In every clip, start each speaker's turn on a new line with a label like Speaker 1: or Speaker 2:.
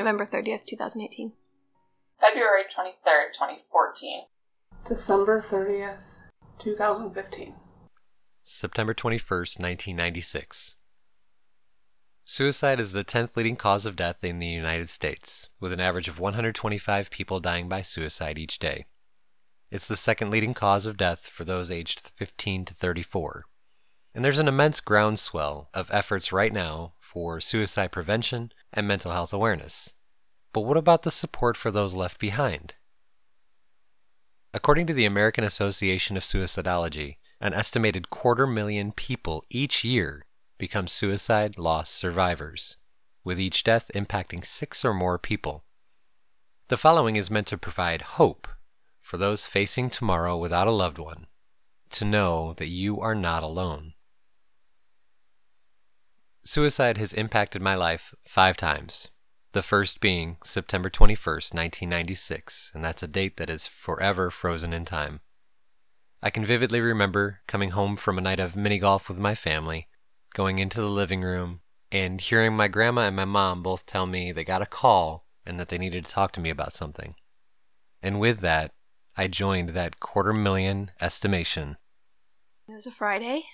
Speaker 1: November 30th, 2018.
Speaker 2: February 23rd, 2014.
Speaker 3: December 30th, 2015.
Speaker 4: September 21st, 1996. Suicide is the 10th leading cause of death in the United States, with an average of 125 people dying by suicide each day. It's the second leading cause of death for those aged 15 to 34. And there's an immense groundswell of efforts right now for suicide prevention and mental health awareness. But what about the support for those left behind? According to the American Association of Suicidology, an estimated quarter million people each year become suicide loss survivors, with each death impacting six or more people. The following is meant to provide hope for those facing tomorrow without a loved one to know that you are not alone. Suicide has impacted my life five times. The first being September 21st, 1996, and that's a date that is forever frozen in time. I can vividly remember coming home from a night of mini golf with my family, going into the living room, and hearing my grandma and my mom both tell me they got a call and that they needed to talk to me about something. And with that, I joined that quarter million estimation.
Speaker 1: It was a Friday.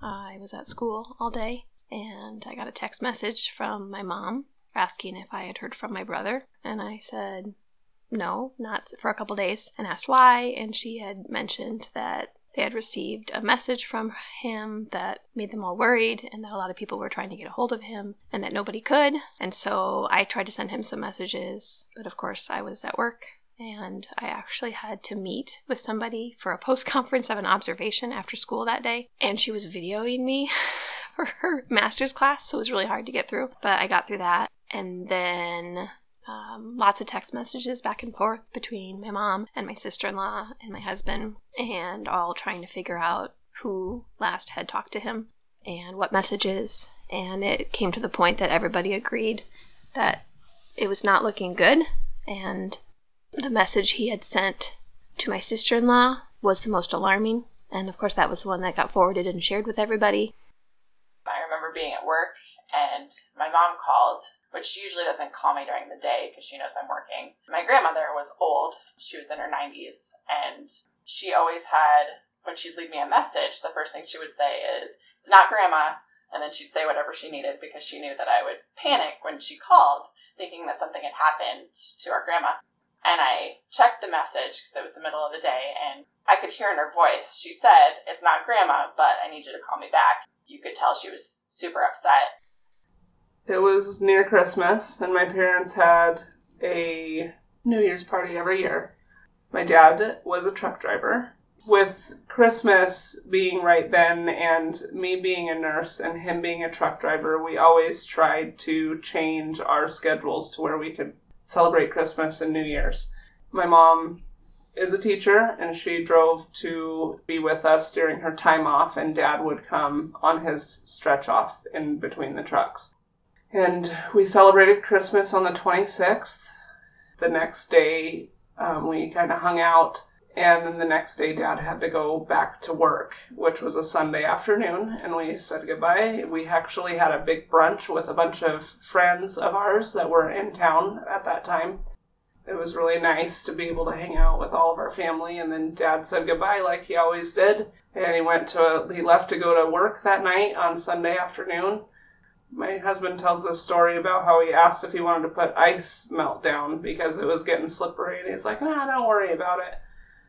Speaker 1: I was at school all day, and I got a text message from my mom asking if I had heard from my brother. And I said, no, not for a couple days, and asked why. And she had mentioned that they had received a message from him that made them all worried, and that a lot of people were trying to get a hold of him, and that nobody could. And so I tried to send him some messages, but of course I was at work. And I actually had to meet with somebody for a post conference of an observation after school that day. And she was videoing me for her master's class, so it was really hard to get through. But I got through that. And then um, lots of text messages back and forth between my mom and my sister in law and my husband, and all trying to figure out who last had talked to him and what messages. And it came to the point that everybody agreed that it was not looking good, and the message he had sent to my sister in law was the most alarming. And of course, that was the one that got forwarded and shared with everybody.
Speaker 2: Remember being at work and my mom called which she usually doesn't call me during the day because she knows I'm working. My grandmother was old. She was in her 90s, and she always had, when she'd leave me a message, the first thing she would say is, It's not grandma. And then she'd say whatever she needed because she knew that I would panic when she called, thinking that something had happened to our grandma. And I checked the message because it was the middle of the day, and I could hear in her voice, she said, It's not grandma, but I need you to call me back. You could tell she was super upset.
Speaker 3: It was near Christmas, and my parents had a New Year's party every year. My dad was a truck driver. With Christmas being right then, and me being a nurse and him being a truck driver, we always tried to change our schedules to where we could celebrate Christmas and New Year's. My mom is a teacher, and she drove to be with us during her time off, and dad would come on his stretch off in between the trucks. And we celebrated Christmas on the 26th. The next day, um, we kind of hung out. And then the next day, Dad had to go back to work, which was a Sunday afternoon. And we said goodbye. We actually had a big brunch with a bunch of friends of ours that were in town at that time. It was really nice to be able to hang out with all of our family. And then Dad said goodbye like he always did. And he went to, he left to go to work that night on Sunday afternoon my husband tells this story about how he asked if he wanted to put ice melt down because it was getting slippery, and he's like, "Nah, don't worry about it."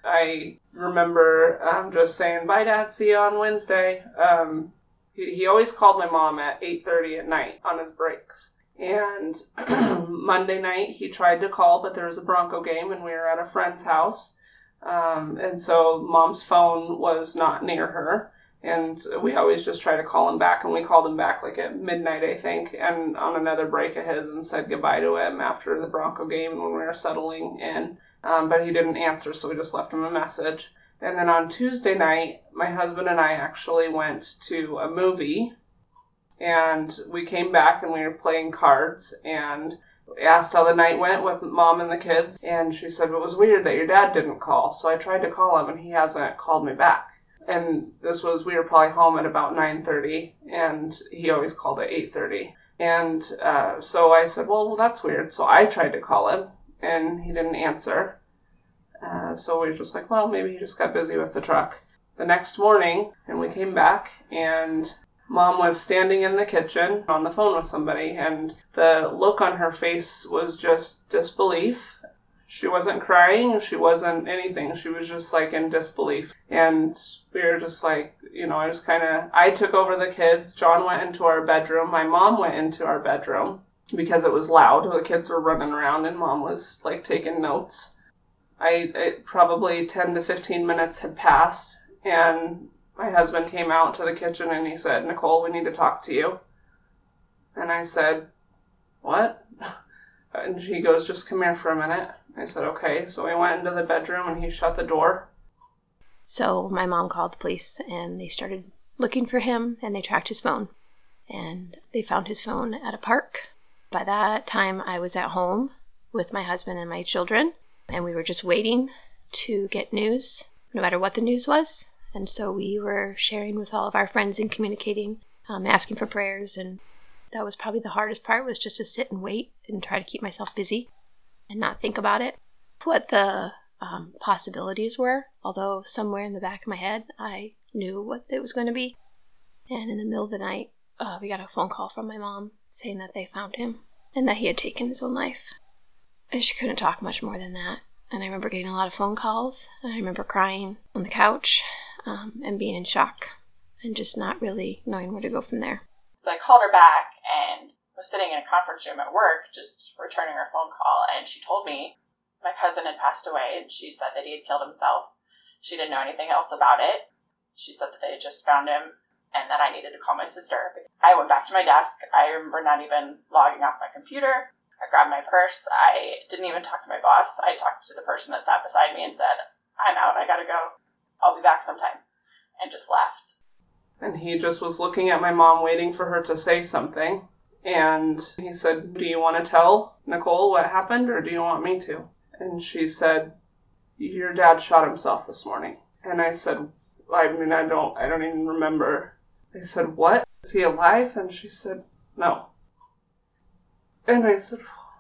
Speaker 3: I remember um, just saying, "Bye, Dad. See you on Wednesday." Um, he, he always called my mom at eight thirty at night on his breaks. And Monday night he tried to call, but there was a Bronco game, and we were at a friend's house. Um, and so mom's phone was not near her. And we always just try to call him back and we called him back like at midnight i think and on another break of his and said goodbye to him after the bronco game when we were settling in. Um, but he didn't answer so we just left him a message. And then on tuesday night my husband and i actually went to a movie and we came back and we were playing cards and asked how the night went with mom and the kids and she said it was weird that your dad didn't call so i tried to call him and he hasn't called me back and this was we were probably home at about 9.30 and he always called at 8.30 And uh, so I said, well, that's weird. So I tried to call him, and he didn't answer. Uh, so we were just like, well, maybe he just got busy with the truck. The next morning, and we came back, and mom was standing in the kitchen on the phone with somebody, and the look on her face was just disbelief. She wasn't crying, she wasn't anything. She was just like in disbelief. And we were just like, you know, I just kind of, I took over the kids. John went into our bedroom. My mom went into our bedroom because it was loud. The kids were running around, and mom was like taking notes. I it, probably 10 to 15 minutes had passed, and my husband came out to the kitchen and he said, Nicole, we need to talk to you. And I said, What? And he goes, Just come here for a minute. I said, Okay. So we went into the bedroom and he shut the door.
Speaker 1: So my mom called the police and they started looking for him and they tracked his phone. And they found his phone at a park. By that time, I was at home with my husband and my children, and we were just waiting to get news, no matter what the news was. And so we were sharing with all of our friends and communicating, um, asking for prayers. And that was probably the hardest part was just to sit and wait and try to keep myself busy and not think about it. What the um, possibilities were, although somewhere in the back of my head I knew what it was going to be. And in the middle of the night, uh, we got a phone call from my mom saying that they found him and that he had taken his own life. And she couldn't talk much more than that. And I remember getting a lot of phone calls. I remember crying on the couch um, and being in shock and just not really knowing where to go from there.
Speaker 2: So I called her back and was sitting in a conference room at work, just returning her phone call, and she told me my cousin had passed away, and she said that he had killed himself. She didn't know anything else about it. She said that they had just found him and that I needed to call my sister. I went back to my desk. I remember not even logging off my computer. I grabbed my purse. I didn't even talk to my boss. I talked to the person that sat beside me and said, I'm out. I gotta go. I'll be back sometime. And just left.
Speaker 3: And he just was looking at my mom, waiting for her to say something. And he said, Do you want to tell Nicole what happened, or do you want me to? And she said, Your dad shot himself this morning. And I said, I mean, I don't, I don't even remember. I said, What? Is he alive? And she said, No. And I said,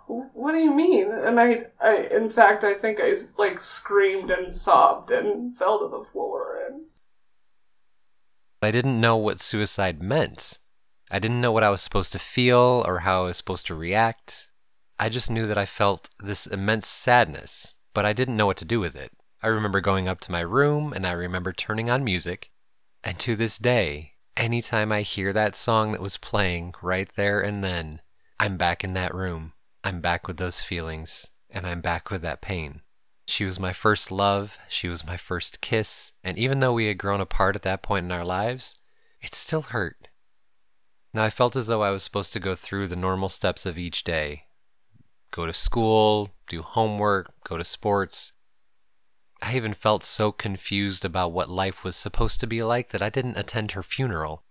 Speaker 3: What do you mean? And I, I, in fact, I think I like screamed and sobbed and fell to the floor. And
Speaker 4: I didn't know what suicide meant. I didn't know what I was supposed to feel or how I was supposed to react. I just knew that I felt this immense sadness, but I didn't know what to do with it. I remember going up to my room and I remember turning on music. And to this day, anytime I hear that song that was playing right there and then, I'm back in that room. I'm back with those feelings, and I'm back with that pain. She was my first love, she was my first kiss, and even though we had grown apart at that point in our lives, it still hurt. Now I felt as though I was supposed to go through the normal steps of each day go to school, do homework, go to sports. I even felt so confused about what life was supposed to be like that I didn't attend her funeral.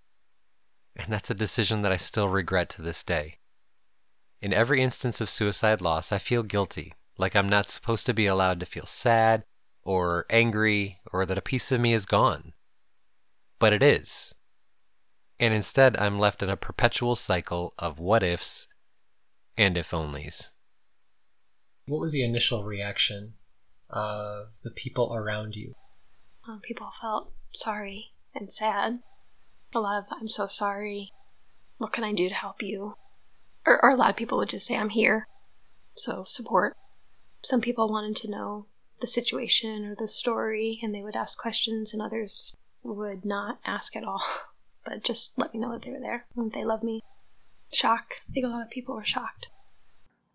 Speaker 4: And that's a decision that I still regret to this day. In every instance of suicide loss, I feel guilty, like I'm not supposed to be allowed to feel sad, or angry, or that a piece of me is gone. But it is. And instead, I'm left in a perpetual cycle of what ifs and if onlys.
Speaker 5: What was the initial reaction of the people around you?
Speaker 1: Um, people felt sorry and sad. A lot of, I'm so sorry. What can I do to help you? Or, or a lot of people would just say, I'm here. So, support. Some people wanted to know the situation or the story, and they would ask questions, and others would not ask at all, but just let me know that they were there and they love me. Shock. I think a lot of people were shocked.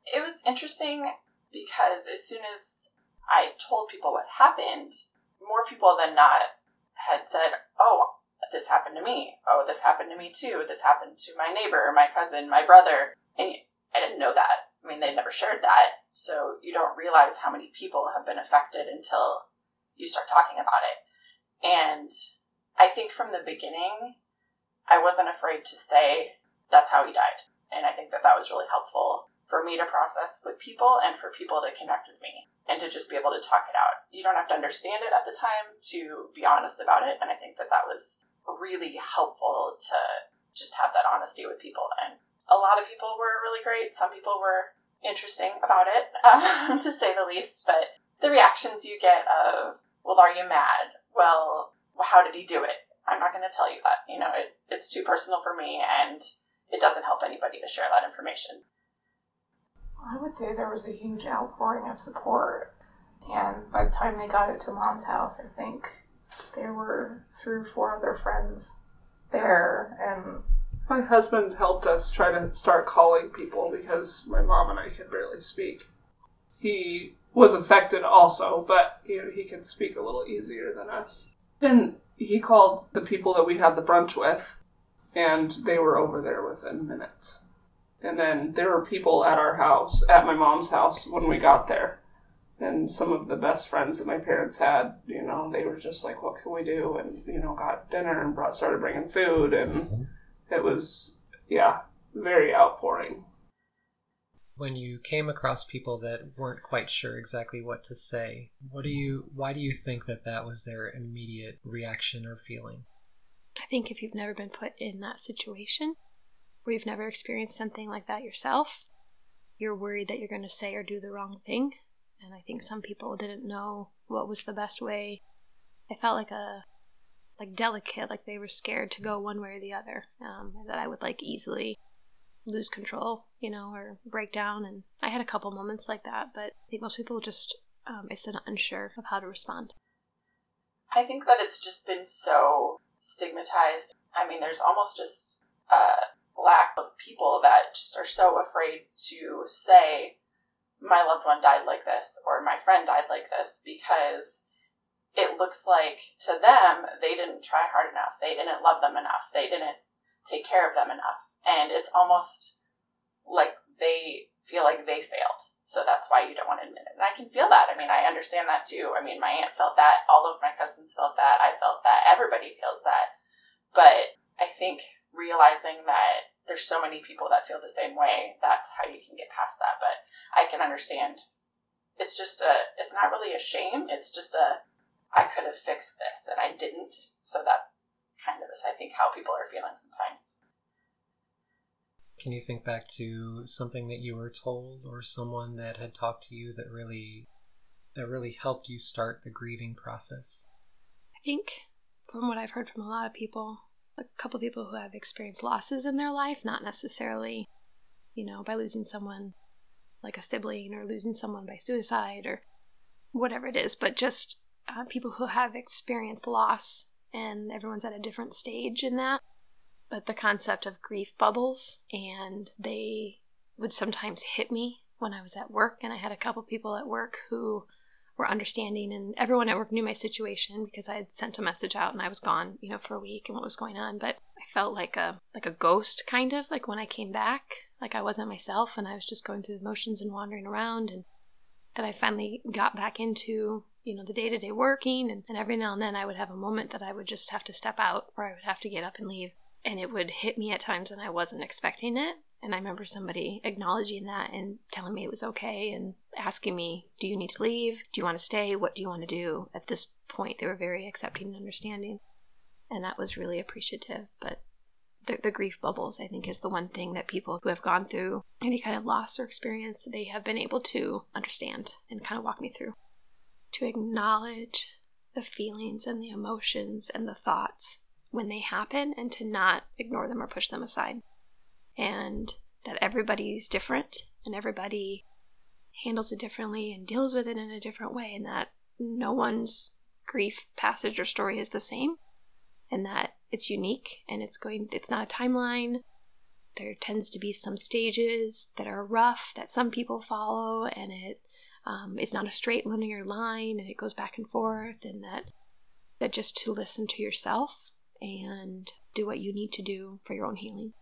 Speaker 2: It was interesting because as soon as I told people what happened, more people than not had said, Oh, this happened to me. Oh, this happened to me too. This happened to my neighbor, my cousin, my brother. And I didn't know that. I mean, they never shared that. So you don't realize how many people have been affected until you start talking about it. And I think from the beginning, I wasn't afraid to say that's how he died. And I think that that was really helpful for me to process with people and for people to connect with me and to just be able to talk it out. You don't have to understand it at the time to be honest about it. And I think that that was really helpful to just have that honesty with people and a lot of people were really great. Some people were interesting about it, um, to say the least. But the reactions you get of, well, are you mad? Well, how did he do it? I'm not going to tell you that. You know, it, it's too personal for me, and it doesn't help anybody to share that information.
Speaker 6: I would say there was a huge outpouring of support. And by the time they got it to mom's house, I think there were three or four other friends there. And
Speaker 3: My husband helped us try to start calling people because my mom and I could barely speak. He was affected also, but you know, he can speak a little easier than us. And he called the people that we had the brunch with, and they were over there within minutes. And then there were people at our house, at my mom's house, when we got there. And some of the best friends that my parents had, you know, they were just like, "What can we do?" And you know, got dinner and brought started bringing food, and mm-hmm. It was, yeah, very outpouring.
Speaker 5: When you came across people that weren't quite sure exactly what to say, what do you why do you think that that was their immediate reaction or feeling?
Speaker 1: I think if you've never been put in that situation, or you've never experienced something like that yourself, you're worried that you're going to say or do the wrong thing. And I think some people didn't know what was the best way. I felt like a like delicate, like they were scared to go one way or the other. Um, that I would like easily lose control, you know, or break down. And I had a couple moments like that, but I think most people just um, is unsure of how to respond.
Speaker 2: I think that it's just been so stigmatized. I mean, there's almost just a lack of people that just are so afraid to say, my loved one died like this or my friend died like this because it looks like to them they didn't try hard enough. They didn't love them enough. They didn't take care of them enough. And it's almost like they feel like they failed. So that's why you don't want to admit it. And I can feel that. I mean, I understand that too. I mean, my aunt felt that. All of my cousins felt that. I felt that. Everybody feels that. But I think realizing that there's so many people that feel the same way, that's how you can get past that. But I can understand. It's just a, it's not really a shame. It's just a, I could have fixed this and I didn't. So that kind of is, I think, how people are feeling sometimes.
Speaker 5: Can you think back to something that you were told or someone that had talked to you that really that really helped you start the grieving process?
Speaker 1: I think from what I've heard from a lot of people, a couple of people who have experienced losses in their life, not necessarily, you know, by losing someone like a sibling or losing someone by suicide or whatever it is, but just uh, people who have experienced loss and everyone's at a different stage in that. But the concept of grief bubbles, and they would sometimes hit me when I was at work, and I had a couple people at work who were understanding, and everyone at work knew my situation because I had sent a message out and I was gone, you know, for a week and what was going on. But I felt like a like a ghost, kind of like when I came back, like I wasn't myself, and I was just going through the motions and wandering around, and that I finally got back into you know the day to day working, and, and every now and then I would have a moment that I would just have to step out, or I would have to get up and leave, and it would hit me at times, and I wasn't expecting it. And I remember somebody acknowledging that and telling me it was okay and asking me, Do you need to leave? Do you want to stay? What do you want to do? At this point, they were very accepting and understanding. And that was really appreciative. But the, the grief bubbles, I think, is the one thing that people who have gone through any kind of loss or experience, they have been able to understand and kind of walk me through. To acknowledge the feelings and the emotions and the thoughts when they happen and to not ignore them or push them aside and that everybody's different and everybody handles it differently and deals with it in a different way, and that no one's grief passage or story is the same, and that it's unique and it's going, it's not a timeline. There tends to be some stages that are rough that some people follow, and it um, it's not a straight linear line, and it goes back and forth, and that that just to listen to yourself and do what you need to do for your own healing.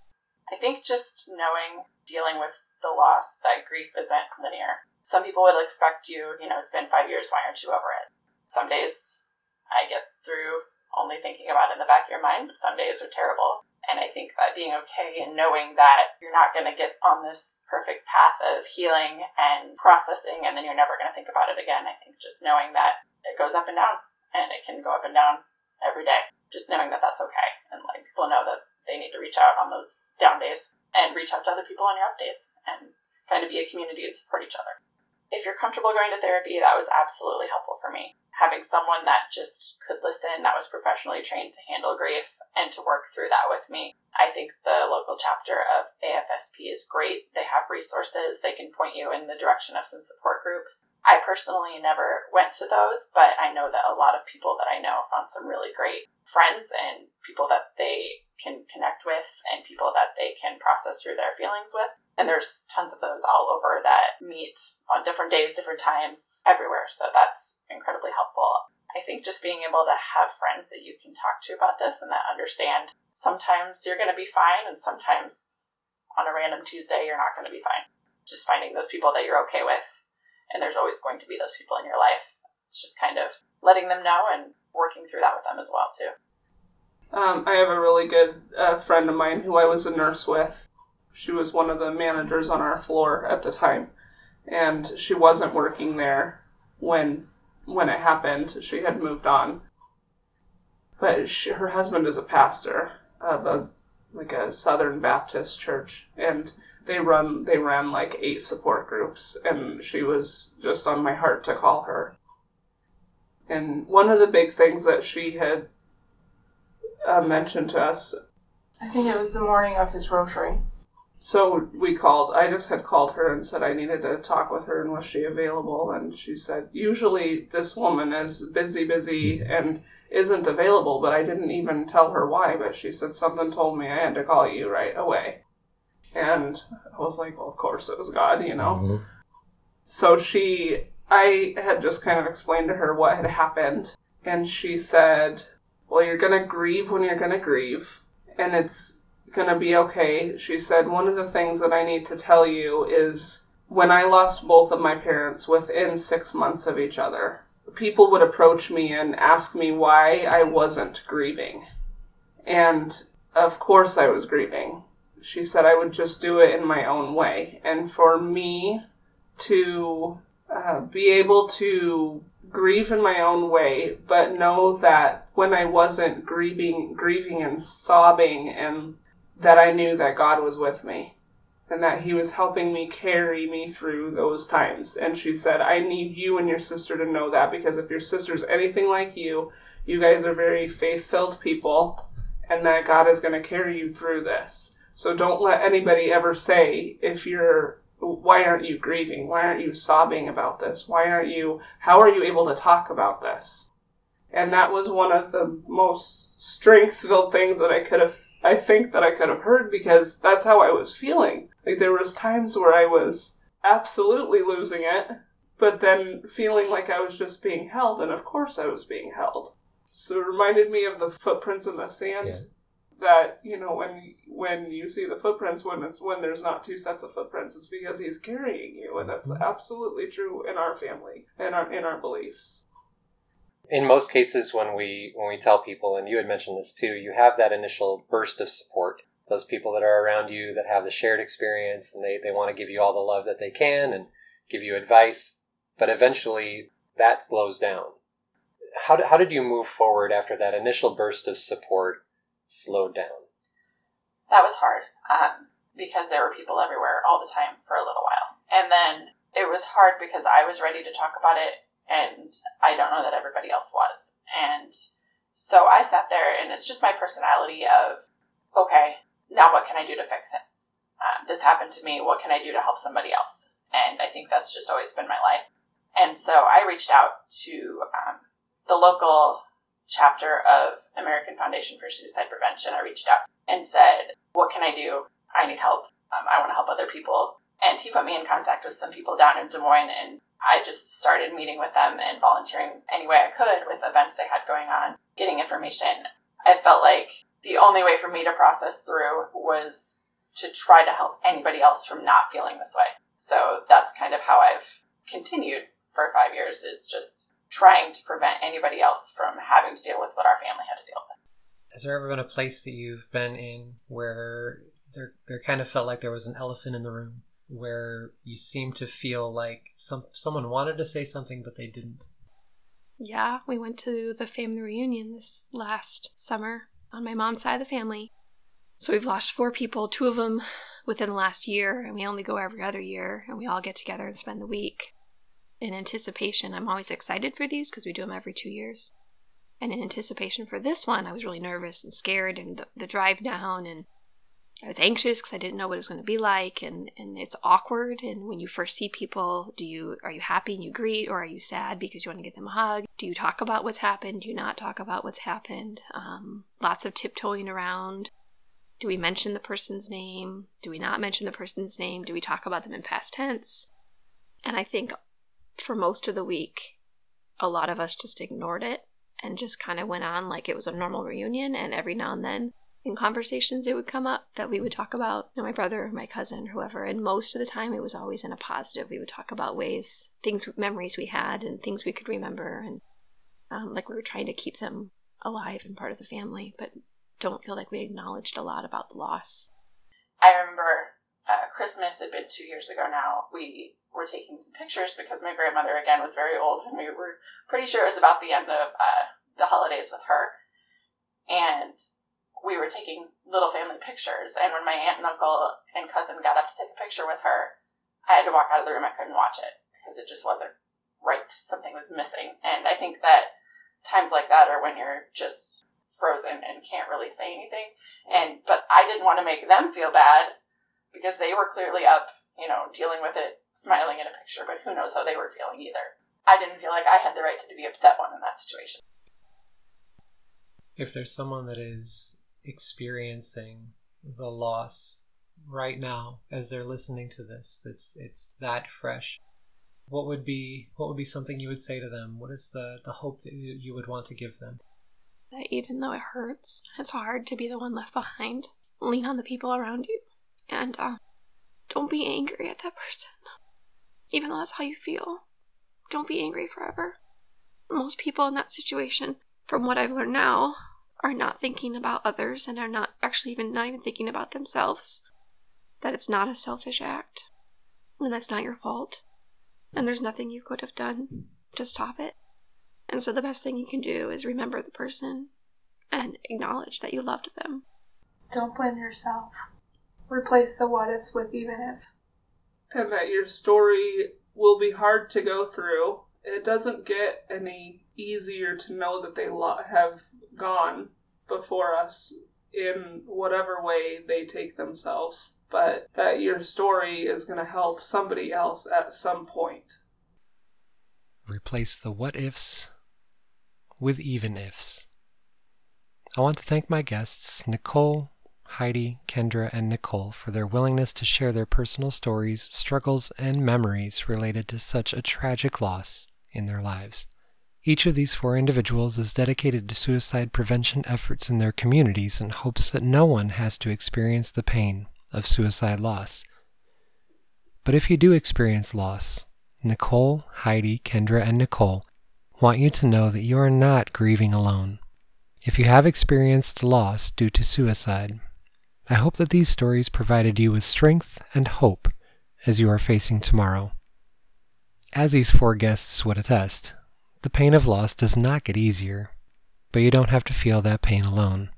Speaker 2: I think just knowing, dealing with the loss, that grief isn't linear. Some people would expect you, you know, it's been five years, why aren't you over it? Some days I get through only thinking about it in the back of your mind, but some days are terrible. And I think that being okay and knowing that you're not going to get on this perfect path of healing and processing, and then you're never going to think about it again. I think just knowing that it goes up and down, and it can go up and down every day. Just knowing that that's okay, and like people know that they need to reach out on those down days. and reach out to other people on your up days and kind of be a community and support each other. If you're comfortable going to therapy, that was absolutely helpful for me. Having someone that just could listen, that was professionally trained to handle grief and to work through that with me. I think the local chapter of AFSP is great. They have resources, they can point you in the direction of some support groups. I personally never went to those, but I know that a lot of people that I know found some really great friends and people that they can connect with and people that they can process through their feelings with. And there's tons of those all over that meet on different days, different times, everywhere. So that's incredibly helpful. I think just being able to have friends that you can talk to about this and that understand sometimes you're going to be fine and sometimes on a random Tuesday you're not going to be fine. Just finding those people that you're okay with. And there's always going to be those people in your life. It's just kind of letting them know and working through that with them as well too.
Speaker 3: Um, I have a really good uh, friend of mine who I was a nurse with. She was one of the managers on our floor at the time, and she wasn't working there when when it happened. She had moved on, but she, her husband is a pastor of a like a Southern Baptist church, and they run they ran like eight support groups, and she was just on my heart to call her. And one of the big things that she had uh, mentioned to us.
Speaker 6: I think it was the morning of his rosary.
Speaker 3: So we called. I just had called her and said I needed to talk with her and was she available? And she said usually this woman is busy, busy and isn't available. But I didn't even tell her why. But she said something told me I had to call you right away. And I was like, well, of course it was God, you know.
Speaker 4: Mhm.
Speaker 3: So she, I had just kind of explained to her what had happened, and she said, Well, you're gonna grieve when you're gonna grieve, and it's gonna be okay. She said, One of the things that I need to tell you is when I lost both of my parents within six months of each other, people would approach me and ask me why I wasn't grieving. And of course I was grieving. She said I would just do it in my own way. And for me to uh, be able to grieve in my own way, but know that when I wasn't grieving, grieving and sobbing, and that I knew that God was with me, and that He was helping me carry me through those times. And she said, "I need you and your sister to know that because if your sister's anything like you, you guys are very faith-filled people, and that God is going to carry you through this." So don't let anybody ever say if you're why aren't you grieving? Why aren't you sobbing about this? Why aren't you how are you able to talk about this? And that was one of the most strength-filled things that I could have I think that I could have heard because that's how I was feeling. Like there was times where I was absolutely losing it, but then feeling like I was just being held and of course I was being held. So it reminded me of the footprints in the sand
Speaker 4: Yeah.
Speaker 3: that you know when when you see the footprints when it's when there's not two sets of footprints it's because he's carrying you and that's mm-hmm. absolutely true in our family and our in our beliefs
Speaker 4: in most cases when we when we tell people and you had mentioned this too you have that initial burst of support. Those people that are around you that have the shared experience and they, they want to give you all the love that they can and give you advice but eventually that slows down. How, how did you move forward after that initial burst of support slowed down?
Speaker 2: That was hard um, because there were people everywhere all the time for a little while. And then it was hard because I was ready to talk about it, and I don't know that everybody else was. And so I sat there, and it's just my personality of, okay, now what can I do to fix it? Um, this happened to me. What can I do to help somebody else? And I think that's just always been my life. And so I reached out to um, the local chapter of American Foundation for Suicide Prevention. I reached out and said, What can I do? I need help. Um, I want to help other people. And he put me in contact with some people down in Des Moines, and I just started meeting with them and volunteering any way I could with events they had going on, getting information. I felt like the only way for me to process through was to try to help anybody else from not feeling this way. So that's kind of how I've continued for five years is just trying to prevent anybody else from having to deal with what our family had to deal with.
Speaker 5: Has there ever been a place that you've been in where there there kind of felt like there was an elephant in the room, where you seem to feel like some someone wanted to say something but they didn't?
Speaker 1: Yeah, we went to the family reunion this last summer on my mom's side of the family. So we've lost four people. Two of them within the last year, and we only go every other year, and we all get together and spend the week. In anticipation, I'm always excited for these because we do them every two years. And in anticipation for this one, I was really nervous and scared, and the, the drive down, and I was anxious because I didn't know what it was going to be like, and, and it's awkward. And when you first see people, do you are you happy and you greet, or are you sad because you want to give them a hug? Do you talk about what's happened? Do you not talk about what's happened? Um, lots of tiptoeing around. Do we mention the person's name? Do we not mention the person's name? Do we talk about them in past tense? And I think for most of the week, a lot of us just ignored it and just kind of went on like it was a normal reunion. And every now and then in conversations it would come up that we would talk about you know, my brother or my cousin or whoever and most of the time it was always in a positive we would talk about ways things memories we had and things we could remember and um, like we were trying to keep them alive and part of the family but don't feel like we acknowledged a lot about the loss
Speaker 2: I remember uh, Christmas had been two years ago now. We were taking some pictures because my grandmother, again, was very old, and we were pretty sure it was about the end of uh, the holidays with her. And we were taking little family pictures. And when my aunt and uncle and cousin got up to take a picture with her, I had to walk out of the room. I couldn't watch it because it just wasn't right. Something was missing. And I think that times like that are when you're just frozen and can't really say anything. And but I didn't want to make them feel bad because they were clearly up, you know, dealing with it, smiling in a picture, but who knows how they were feeling either. I didn't feel like I had the right to be upset one in that situation.
Speaker 5: If there's someone that is experiencing the loss right now as they're listening to this, it's it's that fresh. What would be what would be something you would say to them? What is the the hope that you, would want to give them?
Speaker 1: that even though it hurts, it's hard to be the one left behind. Lean on the people around you. And uh, don't be angry at that person. Even though that's how you feel. Don't be angry forever. Most people in that situation, from what I've learned now, are not thinking about others and are not actually even not even thinking about themselves. That it's not a selfish act. And that's not your fault. And there's nothing you could have done to stop it. And so the best thing you can do is remember the person and acknowledge that you loved them.
Speaker 6: Don't blame yourself. Replace the what ifs with even if.
Speaker 3: and that your story will be hard to go through. It doesn't get any easier to know that they lo- have gone before us in whatever way they take themselves, but that your story is going to help somebody else at some point.
Speaker 4: Replace the what ifs with even ifs. I want to thank my guests, Nicole, Heidi, Kendra, and Nicole, for their willingness to share their personal stories, struggles, and memories related to such a tragic loss in their lives. Each of these four individuals is dedicated to suicide prevention efforts in their communities and hopes that no one has to experience the pain of suicide loss. But if you do experience loss, Nicole, Heidi, Kendra, and Nicole want you to know that you are not grieving alone. If you have experienced loss due to suicide, I hope that these stories provided you with strength and hope as you are facing tomorrow. As these four guests would attest, the pain of loss does not get easier, but you don't have to feel that pain alone.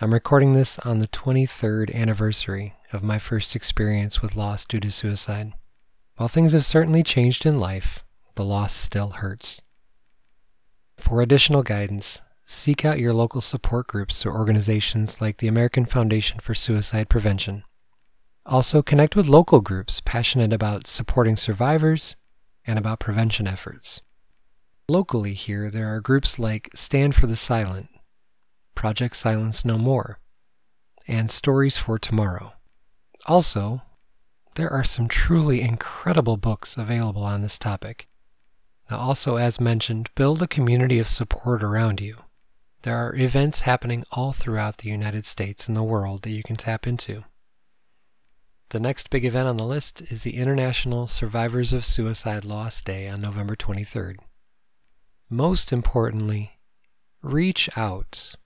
Speaker 4: I'm recording this on the 23rd anniversary of my first experience with loss due to suicide. While things have certainly changed in life, the loss still hurts. For additional guidance, seek out your local support groups or organizations like the American Foundation for Suicide Prevention. Also, connect with local groups passionate about supporting survivors and about prevention efforts. Locally, here, there are groups like Stand for the Silent, Project Silence No More, and Stories for Tomorrow. Also, there are some truly incredible books available on this topic. Now, also, as mentioned, build a community of support around you. There are events happening all throughout the United States and the world that you can tap into. The next big event on the list is the International Survivors of Suicide Loss Day on November 23rd. Most importantly, reach out.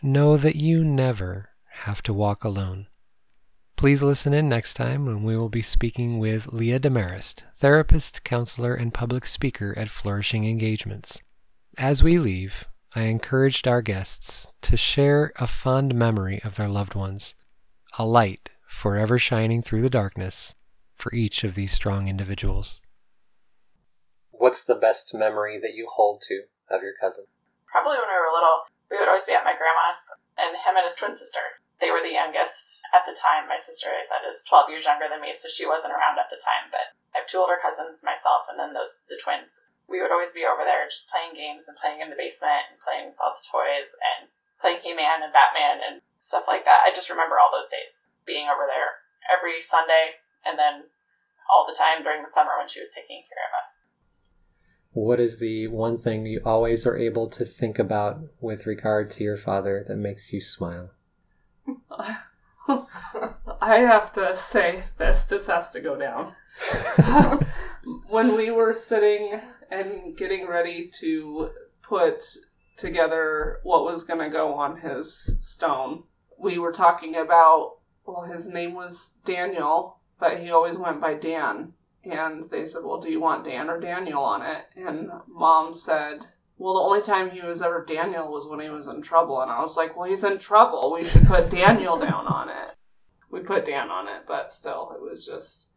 Speaker 4: Know that you never have to walk alone. Please listen in next time when we will be speaking with Leah Demarest, therapist, counselor, and public speaker at Flourishing Engagements. As we leave, I encouraged our guests to share a fond memory of their loved ones, a light forever shining through the darkness for each of these strong individuals. What's the best memory that you hold to of your cousin?
Speaker 2: Probably when we were little, we would always be at my grandma's, and him and his twin sister. They were the youngest at the time. My sister, I said, is 12 years younger than me, so she wasn't around at the time. But I have two older cousins, myself, and then those the twins. We would always be over there just playing games and playing in the basement and playing with all the toys and playing He Man and Batman and stuff like that. I just remember all those days being over there every Sunday and then all the time during the summer when she was taking care of us.
Speaker 4: What is the one thing you always are able to think about with regard to your father that makes you smile?
Speaker 3: I have to say this. This has to go down. when we were sitting and getting ready to put together what was going to go on his stone, we were talking about, well, his name was Daniel, but he always went by Dan. And they said, Well, do you want Dan or Daniel on it? And mom said, Well, the only time he was ever Daniel was when he was in trouble. And I was like, Well, he's in trouble. We should put Daniel down on it. We put Dan on it, but still, it was just,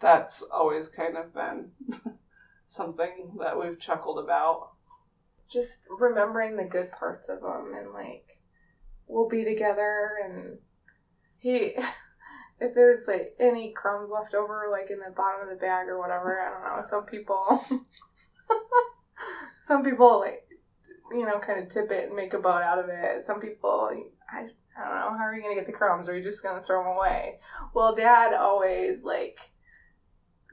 Speaker 3: that's always kind of been something that we've chuckled about.
Speaker 6: Just remembering the good parts of them and like, we'll be together and he. if there's like any crumbs left over, like in the bottom of the bag or whatever, I don't know. Some people, some people like, you know, kind of tip it and make a boat out of it. Some people, I, I don't know, how are you gonna get the crumbs? Are you just gonna throw them away? Well, Dad always like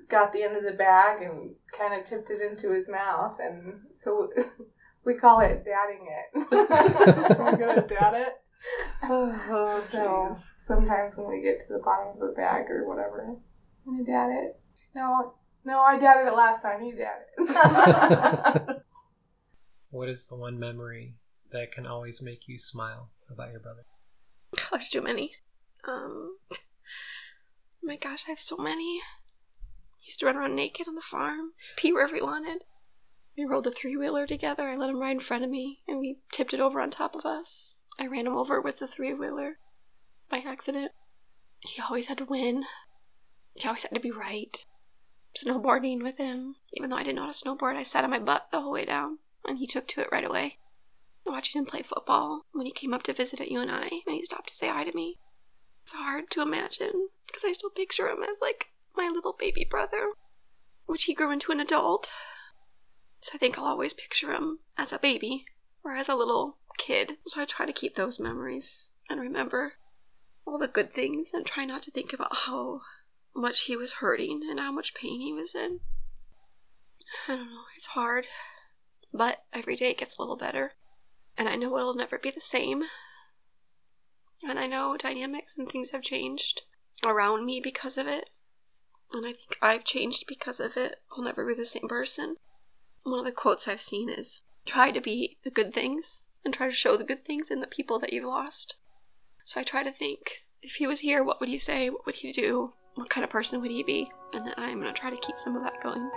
Speaker 6: got the end of the bag and kind of tipped it into his mouth, and so we call it dadding it. so we're gonna dad it.
Speaker 3: Oh,
Speaker 6: So
Speaker 3: jeez.
Speaker 6: sometimes when we get to the bottom of the bag or whatever, I'm gonna dad it. No, no, I dadded it last time. You dad it.
Speaker 5: What is the one memory that can always make you smile about your brother?
Speaker 1: Oh, there's too many. Um, my gosh, I have so many. Used to run around naked on the farm, pee wherever he wanted. We rolled the three wheeler together. I let him ride in front of me, and we tipped it over on top of us. I ran him over with the three wheeler by accident. He always had to win. He always had to be right. Snowboarding with him, even though I didn't know how to snowboard, I sat on my butt the whole way down, and he took to it right away. Watching him play football when he came up to visit at UNI, and I and he stopped to say hi to me. It's hard to imagine because I still picture him as like my little baby brother, which he grew into an adult. So I think I'll always picture him as a baby or as a little kid. So I try to keep those memories and remember all the good things and try not to think about how much he was hurting and how much pain he was in. I don't know, it's hard, but every day it gets a little better. And I know it'll never be the same. And I know dynamics and things have changed around me because of it. And I think I've changed because of it. I'll never be the same person. One of the quotes I've seen is try to be the good things and try to show the good things in the people that you've lost. So I try to think if he was here, what would he say? What would he do? What kind of person would he be? And then I'm going to try to keep some of that going.